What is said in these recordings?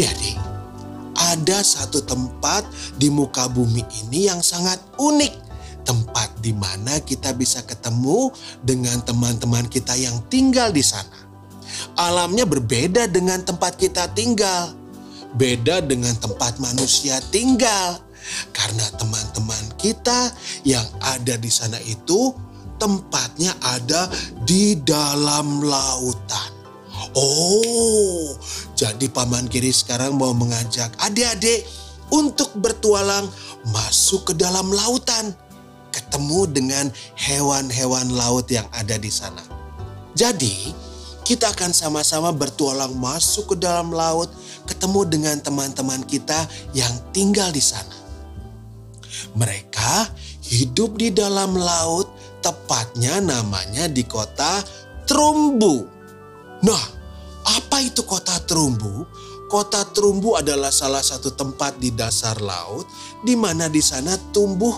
Adik-adik, ada satu tempat di muka bumi ini yang sangat unik. Tempat di mana kita bisa ketemu dengan teman-teman kita yang tinggal di sana. Alamnya berbeda dengan tempat kita tinggal. Beda dengan tempat manusia tinggal. Karena teman-teman kita yang ada di sana itu tempatnya ada di dalam lautan. Oh, jadi Paman Kiri sekarang mau mengajak adik-adik untuk bertualang masuk ke dalam lautan. Ketemu dengan hewan-hewan laut yang ada di sana. Jadi, kita akan sama-sama bertualang masuk ke dalam laut, ketemu dengan teman-teman kita yang tinggal di sana. Mereka hidup di dalam laut, tepatnya namanya di kota Trumbu. Nah, apa itu kota Trumbu? Kota Trumbu adalah salah satu tempat di dasar laut di mana di sana tumbuh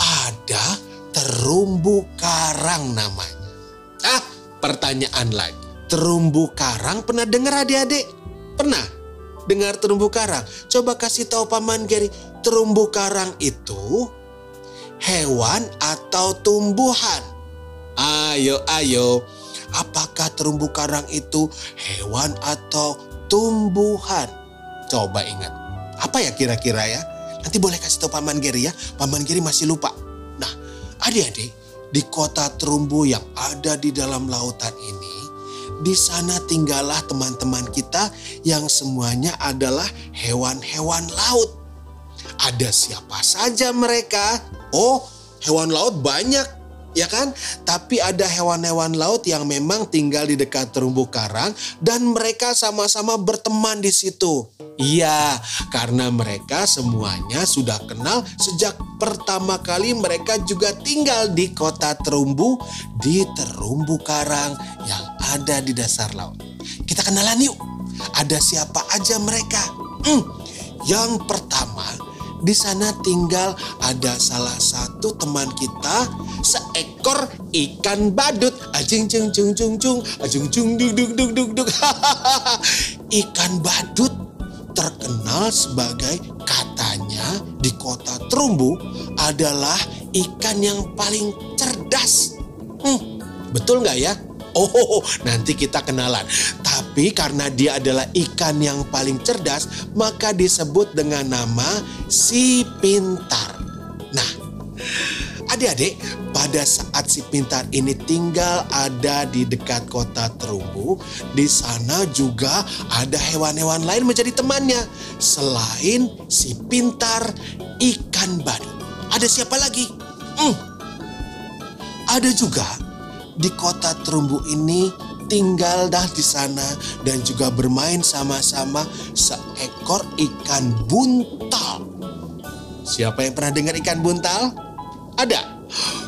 ada terumbu karang namanya. Ah, pertanyaan lagi. Terumbu karang pernah dengar adik-adik? Pernah? Dengar terumbu karang? Coba kasih tahu Paman Geri, terumbu karang itu hewan atau tumbuhan? Ayo, ayo. Apakah terumbu karang itu hewan atau tumbuhan? Coba ingat. Apa ya kira-kira ya? Nanti boleh kasih tahu Paman Geri ya. Paman Geri masih lupa. Nah, adik-adik, di kota terumbu yang ada di dalam lautan ini, di sana tinggallah teman-teman kita yang semuanya adalah hewan-hewan laut. Ada siapa saja mereka? Oh, hewan laut banyak ya kan? Tapi ada hewan-hewan laut yang memang tinggal di dekat terumbu karang dan mereka sama-sama berteman di situ. Iya, karena mereka semuanya sudah kenal sejak pertama kali mereka juga tinggal di kota terumbu di terumbu karang yang ada di dasar laut. Kita kenalan yuk. Ada siapa aja mereka? Hmm, yang pertama, di sana tinggal ada salah satu teman kita seekor ikan badut. Ajing cung cung cung cung ajung cung duk duk duk duk duk. Ikan badut terkenal sebagai katanya di kota Terumbu adalah ikan yang paling cerdas. Hmm, betul nggak ya? Oh, nanti kita kenalan. Tapi karena dia adalah ikan yang paling cerdas, maka disebut dengan nama si pintar. Nah, adik-adik, pada saat si pintar ini tinggal ada di dekat kota Terumbu, di sana juga ada hewan-hewan lain menjadi temannya. Selain si pintar ikan badut. Ada siapa lagi? Hmm, ada juga di kota Terumbu ini tinggal dah di sana dan juga bermain sama-sama seekor ikan buntal. Siapa yang pernah dengar ikan buntal? Ada.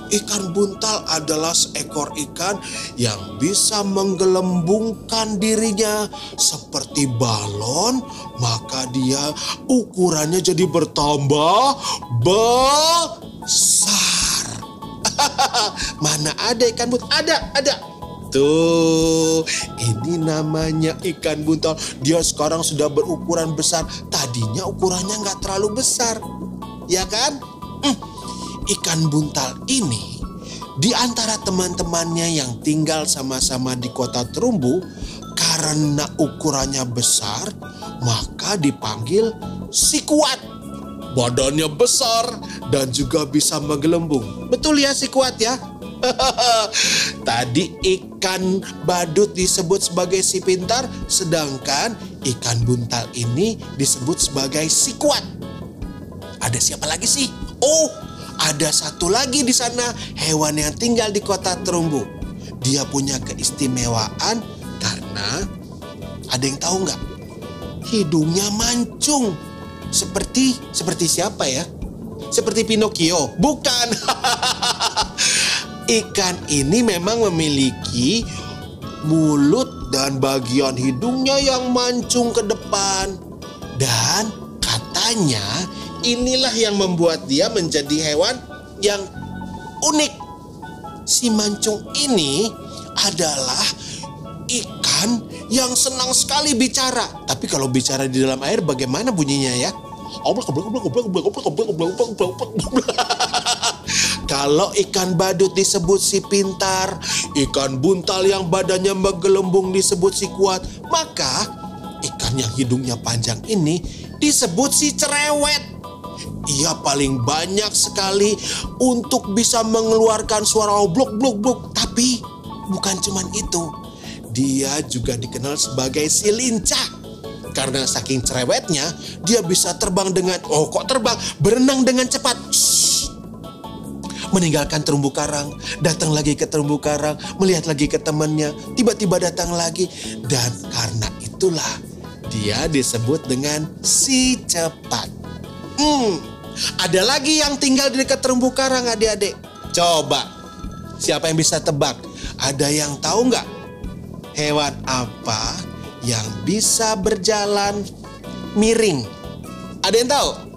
Ikan buntal adalah seekor ikan yang bisa menggelembungkan dirinya seperti balon, maka dia ukurannya jadi bertambah besar. Mana ada ikan buntal? Ada, ada. Tuh, ini namanya ikan buntal. Dia sekarang sudah berukuran besar. Tadinya ukurannya nggak terlalu besar. Ya kan? Hmm, ikan buntal ini di antara teman-temannya yang tinggal sama-sama di kota Terumbu karena ukurannya besar, maka dipanggil si kuat. Badannya besar dan juga bisa menggelembung. Betul ya si kuat ya? Tadi ikan badut disebut sebagai si pintar, sedangkan ikan buntal ini disebut sebagai si kuat. Ada siapa lagi sih? Oh, ada satu lagi di sana hewan yang tinggal di kota Terumbu. Dia punya keistimewaan karena Ada yang tahu nggak? Hidungnya mancung. Seperti seperti siapa ya? Seperti Pinocchio? Bukan. Ikan ini memang memiliki mulut dan bagian hidungnya yang mancung ke depan. Dan katanya inilah yang membuat dia menjadi hewan yang unik. Si mancung ini adalah ikan yang senang sekali bicara. Tapi kalau bicara di dalam air bagaimana bunyinya ya? Kalau ikan badut disebut si pintar, ikan buntal yang badannya menggelembung disebut si kuat, maka ikan yang hidungnya panjang ini disebut si cerewet. Ia paling banyak sekali untuk bisa mengeluarkan suara blok blok blok. Tapi bukan cuman itu. Dia juga dikenal sebagai si lincah. Karena saking cerewetnya, dia bisa terbang dengan, oh kok terbang, berenang dengan cepat. Shh. Meninggalkan terumbu karang, datang lagi ke terumbu karang, melihat lagi ke temannya, tiba-tiba datang lagi. Dan karena itulah dia disebut dengan si cepat. Hmm, ada lagi yang tinggal di dekat terumbu karang adik-adik. Coba, siapa yang bisa tebak? Ada yang tahu nggak? Hewan apa yang bisa berjalan miring? Ada yang tahu?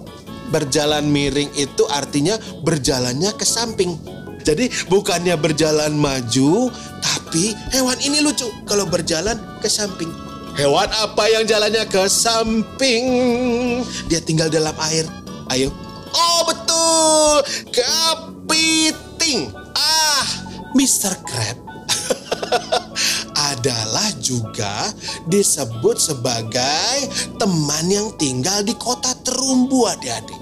Berjalan miring itu artinya berjalannya ke samping. Jadi bukannya berjalan maju, tapi hewan ini lucu kalau berjalan ke samping. Hewan apa yang jalannya ke samping? Dia tinggal dalam air. Ayo. Oh betul, kepiting. Ah, Mr. Crab adalah juga disebut sebagai teman yang tinggal di kota terumbu adik-adik.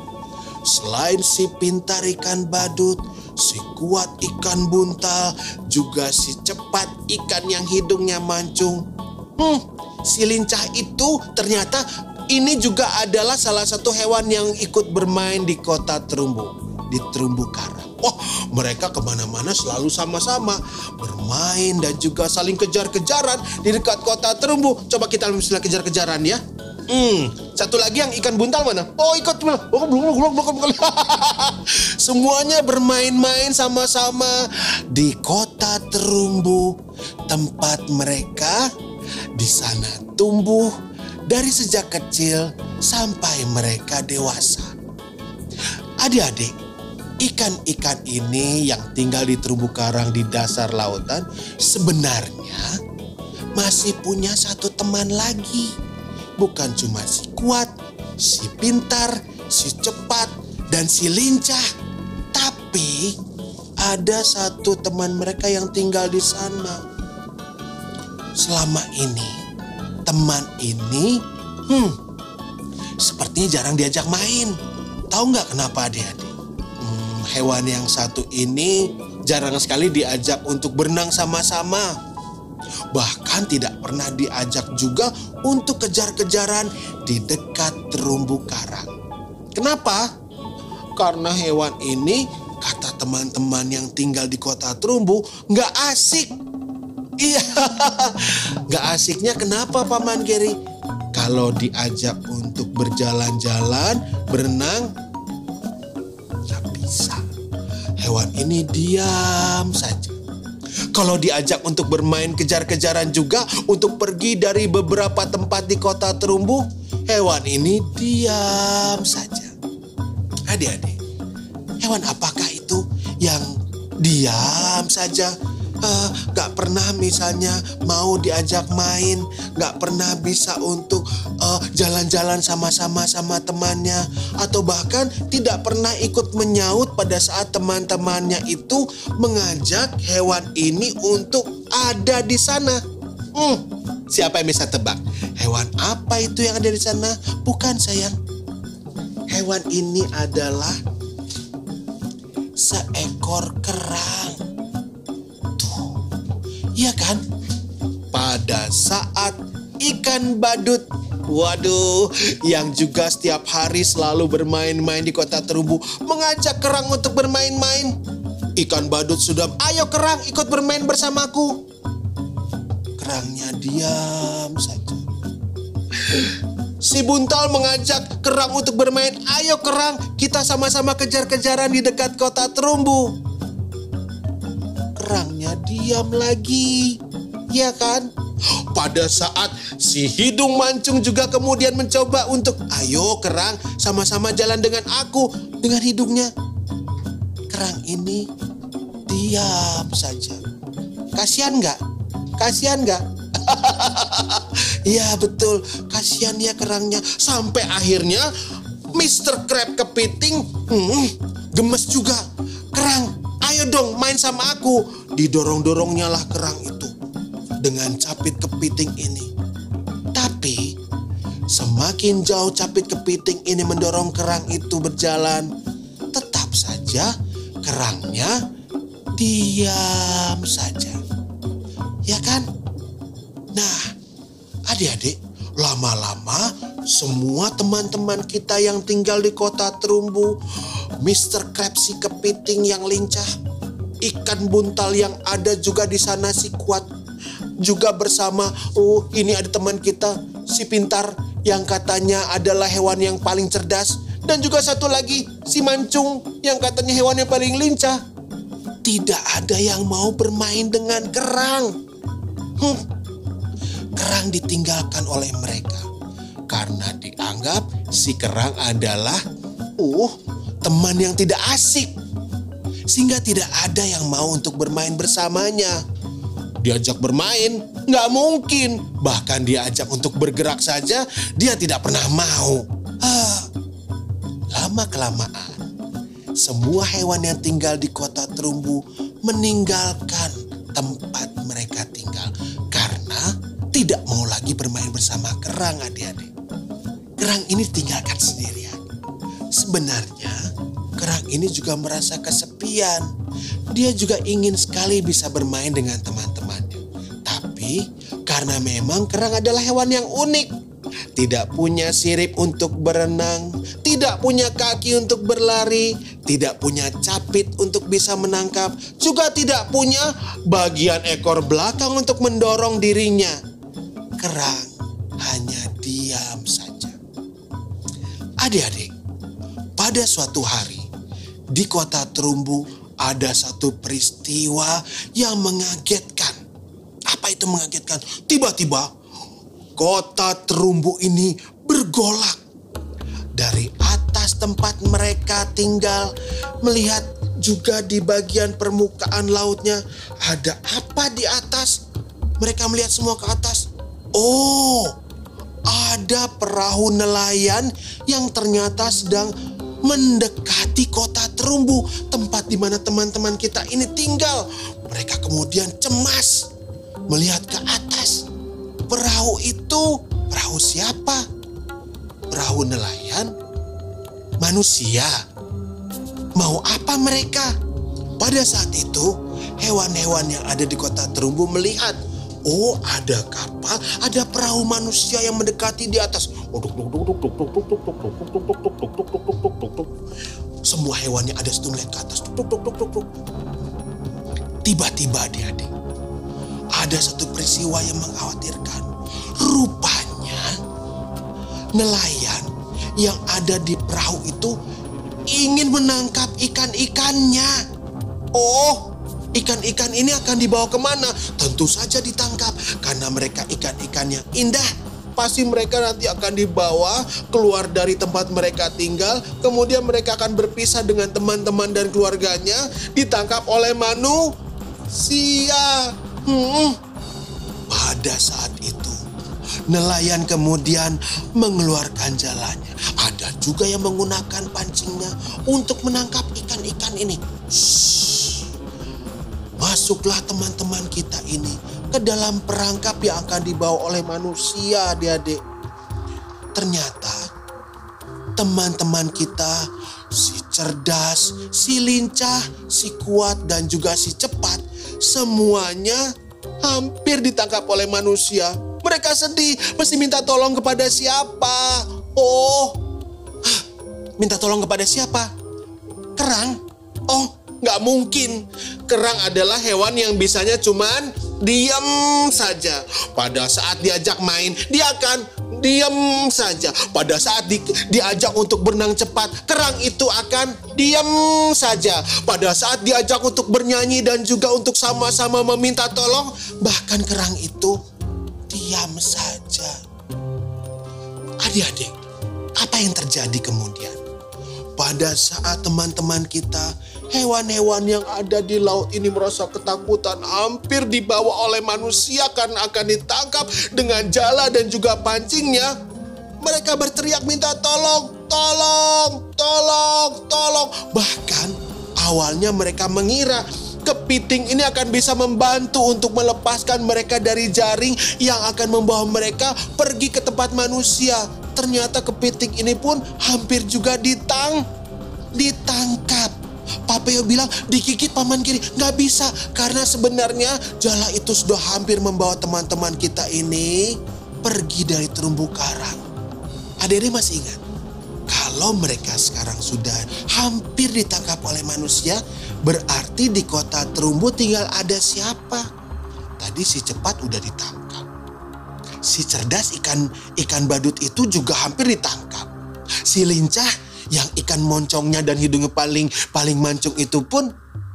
Selain si pintar ikan badut, si kuat ikan buntal, juga si cepat ikan yang hidungnya mancung. Hmm, si lincah itu ternyata ini juga adalah salah satu hewan yang ikut bermain di kota terumbu, di terumbu karang. Wah, mereka ke mana-mana selalu sama-sama bermain dan juga saling kejar-kejaran di dekat kota terumbu. Coba kita misalnya kejar-kejaran ya. Hmm, satu lagi yang ikan buntal mana? Oh, ikut Oh, belum, belum, belum, belum. Semuanya bermain-main sama-sama di kota terumbu, tempat mereka di sana tumbuh dari sejak kecil sampai mereka dewasa. Adik-adik, ikan-ikan ini yang tinggal di terumbu karang di dasar lautan sebenarnya masih punya satu teman lagi. Bukan cuma si kuat, si pintar, si cepat, dan si lincah. Tapi ada satu teman mereka yang tinggal di sana. Selama ini, teman ini, hmm, sepertinya jarang diajak main. Tahu nggak kenapa adik-adik? Hmm, hewan yang satu ini jarang sekali diajak untuk berenang sama-sama. Bahkan tidak pernah diajak juga untuk kejar-kejaran di dekat terumbu karang. Kenapa? Karena hewan ini kata teman-teman yang tinggal di kota terumbu nggak asik. Iya, nggak asiknya kenapa Paman Geri? Kalau diajak untuk berjalan-jalan, berenang, nggak bisa. Hewan ini diam saja. Kalau diajak untuk bermain kejar-kejaran juga untuk pergi dari beberapa tempat di kota terumbu, hewan ini diam saja. Adik-adik, hewan apakah itu yang diam saja? Uh, gak pernah misalnya mau diajak main, gak pernah bisa untuk uh, jalan-jalan sama-sama sama temannya, atau bahkan tidak pernah ikut menyaut pada saat teman-temannya itu mengajak hewan ini untuk ada di sana. Hmm, siapa yang bisa tebak? Hewan apa itu yang ada di sana? Bukan sayang. Hewan ini adalah seekor kerang. Iya kan? Pada saat ikan badut Waduh, yang juga setiap hari selalu bermain-main di kota terumbu mengajak kerang untuk bermain-main. Ikan badut sudah, ayo kerang ikut bermain bersamaku. Kerangnya diam saja. Si buntal mengajak kerang untuk bermain. Ayo kerang, kita sama-sama kejar-kejaran di dekat kota terumbu. Kerangnya diam lagi. Ya kan? Pada saat si hidung mancung juga kemudian mencoba untuk ayo kerang sama-sama jalan dengan aku dengan hidungnya. Kerang ini diam saja. Kasihan nggak? Kasihan nggak? Iya betul, kasihan ya kerangnya. Sampai akhirnya Mr. Crab kepiting hmm, gemes juga. Kerang, ayo dong main sama aku. Didorong-dorongnya lah kerang itu dengan capit kepiting ini. Tapi semakin jauh capit kepiting ini mendorong kerang itu berjalan, tetap saja kerangnya diam saja. Ya kan? Nah, adik-adik, lama-lama semua teman-teman kita yang tinggal di kota terumbu, Mr. Crab si kepiting yang lincah, ikan buntal yang ada juga di sana si kuat, juga bersama, oh ini ada teman kita, si pintar yang katanya adalah hewan yang paling cerdas, dan juga satu lagi si mancung yang katanya hewan yang paling lincah. Tidak ada yang mau bermain dengan kerang. Hmm, kerang ditinggalkan oleh mereka. Karena dianggap si kerang adalah uh teman yang tidak asik sehingga tidak ada yang mau untuk bermain bersamanya diajak bermain nggak mungkin bahkan diajak untuk bergerak saja dia tidak pernah mau ah, lama kelamaan semua hewan yang tinggal di kota terumbu meninggalkan tempat mereka tinggal karena tidak mau lagi bermain bersama kerang adik-adik. Kerang ini tinggalkan sendirian. Sebenarnya ini juga merasa kesepian. Dia juga ingin sekali bisa bermain dengan teman-temannya. Tapi karena memang kerang adalah hewan yang unik. Tidak punya sirip untuk berenang, tidak punya kaki untuk berlari, tidak punya capit untuk bisa menangkap, juga tidak punya bagian ekor belakang untuk mendorong dirinya kerang hanya diam saja. Adik-adik, pada suatu hari di kota Terumbu ada satu peristiwa yang mengagetkan. Apa itu mengagetkan? Tiba-tiba kota Terumbu ini bergolak. Dari atas tempat mereka tinggal, melihat juga di bagian permukaan lautnya ada apa di atas. Mereka melihat semua ke atas. Oh, ada perahu nelayan yang ternyata sedang mendekati kota terumbu, tempat di mana teman-teman kita ini tinggal. Mereka kemudian cemas melihat ke atas. Perahu itu, perahu siapa? Perahu nelayan? Manusia? Mau apa mereka? Pada saat itu, hewan-hewan yang ada di kota terumbu melihat Oh, ada kapal, ada perahu manusia yang mendekati di atas. Semua hewannya ada situ melihat ke atas. Tiba-tiba adik-adik, ada satu peristiwa yang mengkhawatirkan. Rupanya nelayan yang ada di perahu itu ingin menangkap ikan-ikannya. Oh, ikan-ikan ini akan dibawa ke mana? Tentu saja ditangkap karena mereka ikan-ikan yang indah. Pasti mereka nanti akan dibawa keluar dari tempat mereka tinggal. Kemudian mereka akan berpisah dengan teman-teman dan keluarganya. Ditangkap oleh manusia. Hmm. Pada saat itu, nelayan kemudian mengeluarkan jalannya. Ada juga yang menggunakan pancingnya untuk menangkap ikan-ikan ini. Shh. Masuklah teman-teman kita ini ke dalam perangkap yang akan dibawa oleh manusia adik-adik. Ternyata teman-teman kita si cerdas, si lincah, si kuat dan juga si cepat semuanya hampir ditangkap oleh manusia. Mereka sedih, mesti minta tolong kepada siapa? Oh, minta tolong kepada siapa? Kerang? Oh, nggak mungkin. Kerang adalah hewan yang bisanya cuman diam saja. Pada saat diajak main, dia akan diam saja. Pada saat di, diajak untuk berenang cepat, kerang itu akan diam saja. Pada saat diajak untuk bernyanyi dan juga untuk sama-sama meminta tolong, bahkan kerang itu diam saja. Adik-adik, apa yang terjadi kemudian? Pada saat teman-teman kita hewan-hewan yang ada di laut ini merasa ketakutan hampir dibawa oleh manusia karena akan ditangkap dengan jala dan juga pancingnya. Mereka berteriak minta tolong, tolong, tolong, tolong. Bahkan awalnya mereka mengira kepiting ini akan bisa membantu untuk melepaskan mereka dari jaring yang akan membawa mereka pergi ke tempat manusia. Ternyata kepiting ini pun hampir juga ditang, ditangkap. Papeo bilang digigit paman kiri nggak bisa karena sebenarnya jala itu sudah hampir membawa teman-teman kita ini pergi dari terumbu karang. Adik-adik masih ingat kalau mereka sekarang sudah hampir ditangkap oleh manusia berarti di kota terumbu tinggal ada siapa? Tadi si cepat udah ditangkap. Si cerdas ikan ikan badut itu juga hampir ditangkap. Si lincah yang ikan moncongnya dan hidungnya paling paling mancung itu pun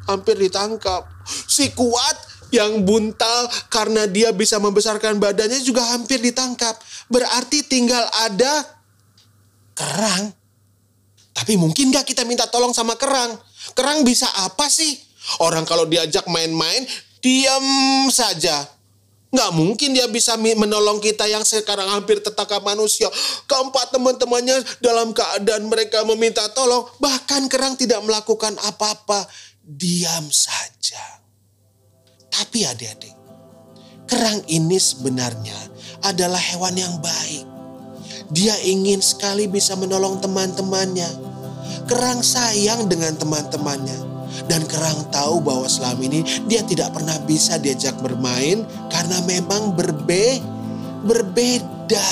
hampir ditangkap. Si kuat yang buntal karena dia bisa membesarkan badannya juga hampir ditangkap. Berarti tinggal ada kerang. Tapi mungkin gak kita minta tolong sama kerang? Kerang bisa apa sih? Orang kalau diajak main-main, diam saja. Nggak mungkin dia bisa menolong kita yang sekarang hampir tertangkap manusia. Keempat teman-temannya dalam keadaan mereka meminta tolong. Bahkan kerang tidak melakukan apa-apa. Diam saja. Tapi adik-adik, kerang ini sebenarnya adalah hewan yang baik. Dia ingin sekali bisa menolong teman-temannya. Kerang sayang dengan teman-temannya dan Kerang tahu bahwa selama ini dia tidak pernah bisa diajak bermain karena memang berbe berbeda.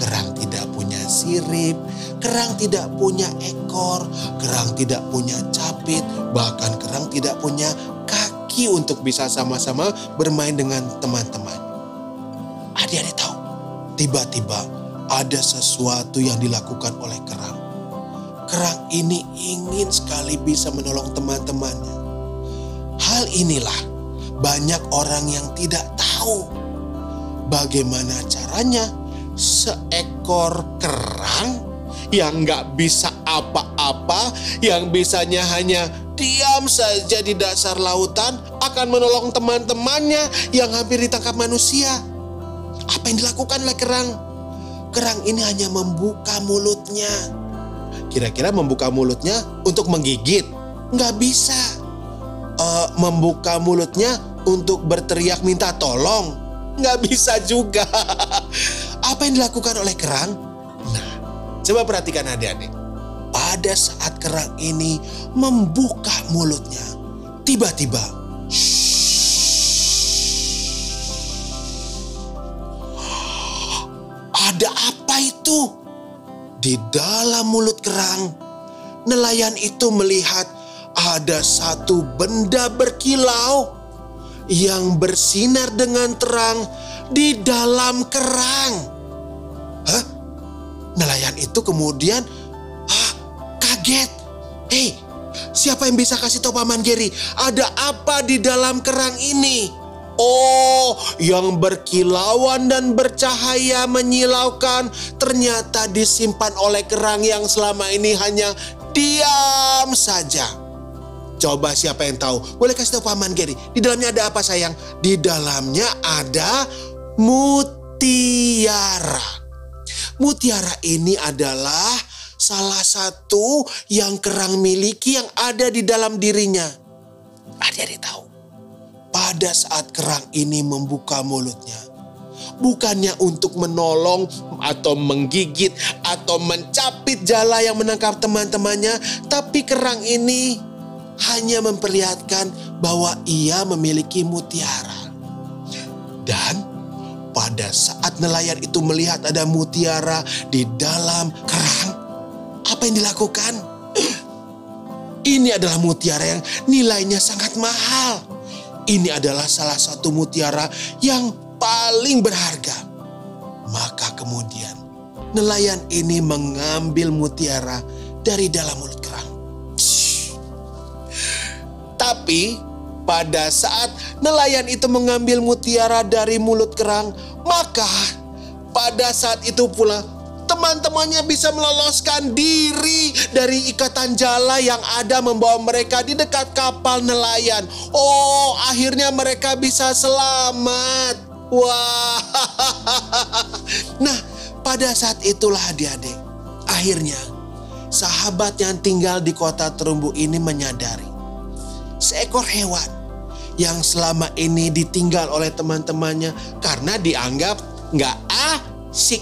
Kerang tidak punya sirip, kerang tidak punya ekor, kerang tidak punya capit, bahkan kerang tidak punya kaki untuk bisa sama-sama bermain dengan teman-teman. Adik-adik tahu, tiba-tiba ada sesuatu yang dilakukan oleh kerang kerang ini ingin sekali bisa menolong teman-temannya. Hal inilah banyak orang yang tidak tahu bagaimana caranya seekor kerang yang nggak bisa apa-apa, yang bisanya hanya diam saja di dasar lautan akan menolong teman-temannya yang hampir ditangkap manusia. Apa yang dilakukan oleh kerang? Kerang ini hanya membuka mulutnya Kira-kira membuka mulutnya untuk menggigit? Nggak bisa. Uh, membuka mulutnya untuk berteriak minta tolong? Nggak bisa juga. Apa yang dilakukan oleh kerang? Nah, coba perhatikan adik-adik. Pada saat kerang ini membuka mulutnya, tiba-tiba ada apa itu? Di dalam mulut kerang, nelayan itu melihat ada satu benda berkilau yang bersinar dengan terang di dalam kerang. Hah? Nelayan itu kemudian ah, kaget. Hei, siapa yang bisa kasih tahu Paman Geri? Ada apa di dalam kerang ini? Oh, yang berkilauan dan bercahaya menyilaukan ternyata disimpan oleh kerang yang selama ini hanya diam saja. Coba siapa yang tahu? Boleh kasih tahu Paman Geri. Di dalamnya ada apa sayang? Di dalamnya ada mutiara. Mutiara ini adalah salah satu yang kerang miliki yang ada di dalam dirinya. Adik-adik tahu pada saat kerang ini membuka mulutnya. Bukannya untuk menolong atau menggigit atau mencapit jala yang menangkap teman-temannya, tapi kerang ini hanya memperlihatkan bahwa ia memiliki mutiara. Dan pada saat nelayan itu melihat ada mutiara di dalam kerang, apa yang dilakukan? Ini adalah mutiara yang nilainya sangat mahal ini adalah salah satu mutiara yang paling berharga. Maka kemudian nelayan ini mengambil mutiara dari dalam mulut kerang. Tapi pada saat nelayan itu mengambil mutiara dari mulut kerang, maka pada saat itu pula teman-temannya bisa meloloskan diri dari ikatan jala yang ada membawa mereka di dekat kapal nelayan. Oh, akhirnya mereka bisa selamat. Wah. Nah, pada saat itulah adik-adik, akhirnya sahabat yang tinggal di kota terumbu ini menyadari seekor hewan yang selama ini ditinggal oleh teman-temannya karena dianggap nggak asik,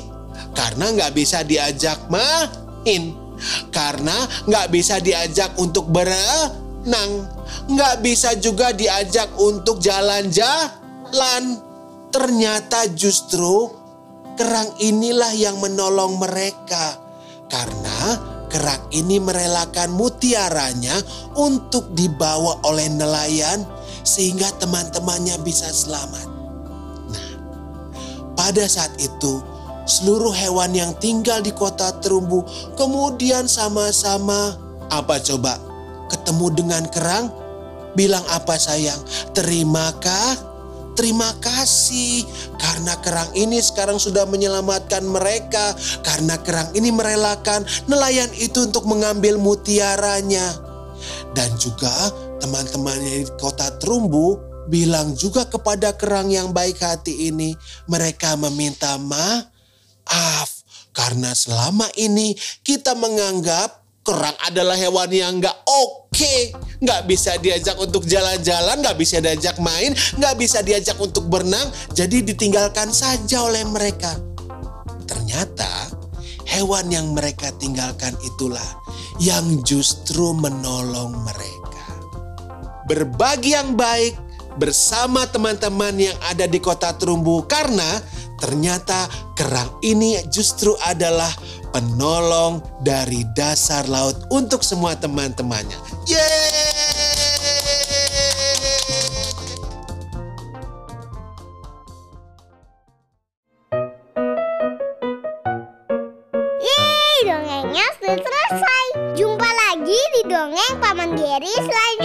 karena nggak bisa diajak main, karena nggak bisa diajak untuk berenang, nggak bisa juga diajak untuk jalan-jalan. Ternyata justru kerang inilah yang menolong mereka karena kerang ini merelakan mutiaranya untuk dibawa oleh nelayan sehingga teman-temannya bisa selamat. Nah, pada saat itu seluruh hewan yang tinggal di kota terumbu kemudian sama-sama apa coba ketemu dengan kerang bilang apa sayang terimakah Terima kasih karena kerang ini sekarang sudah menyelamatkan mereka. Karena kerang ini merelakan nelayan itu untuk mengambil mutiaranya. Dan juga teman-temannya di kota Terumbu bilang juga kepada kerang yang baik hati ini. Mereka meminta maaf karena selama ini kita menganggap kerang adalah hewan yang nggak oke, okay. nggak bisa diajak untuk jalan-jalan, nggak bisa diajak main, nggak bisa diajak untuk berenang, jadi ditinggalkan saja oleh mereka. Ternyata hewan yang mereka tinggalkan itulah yang justru menolong mereka. Berbagi yang baik bersama teman-teman yang ada di kota Terumbu karena ternyata kerang ini justru adalah penolong dari dasar laut untuk semua teman-temannya. Yeay! Yeay, dongengnya sudah selesai. Jumpa lagi di dongeng Paman Geri selanjutnya.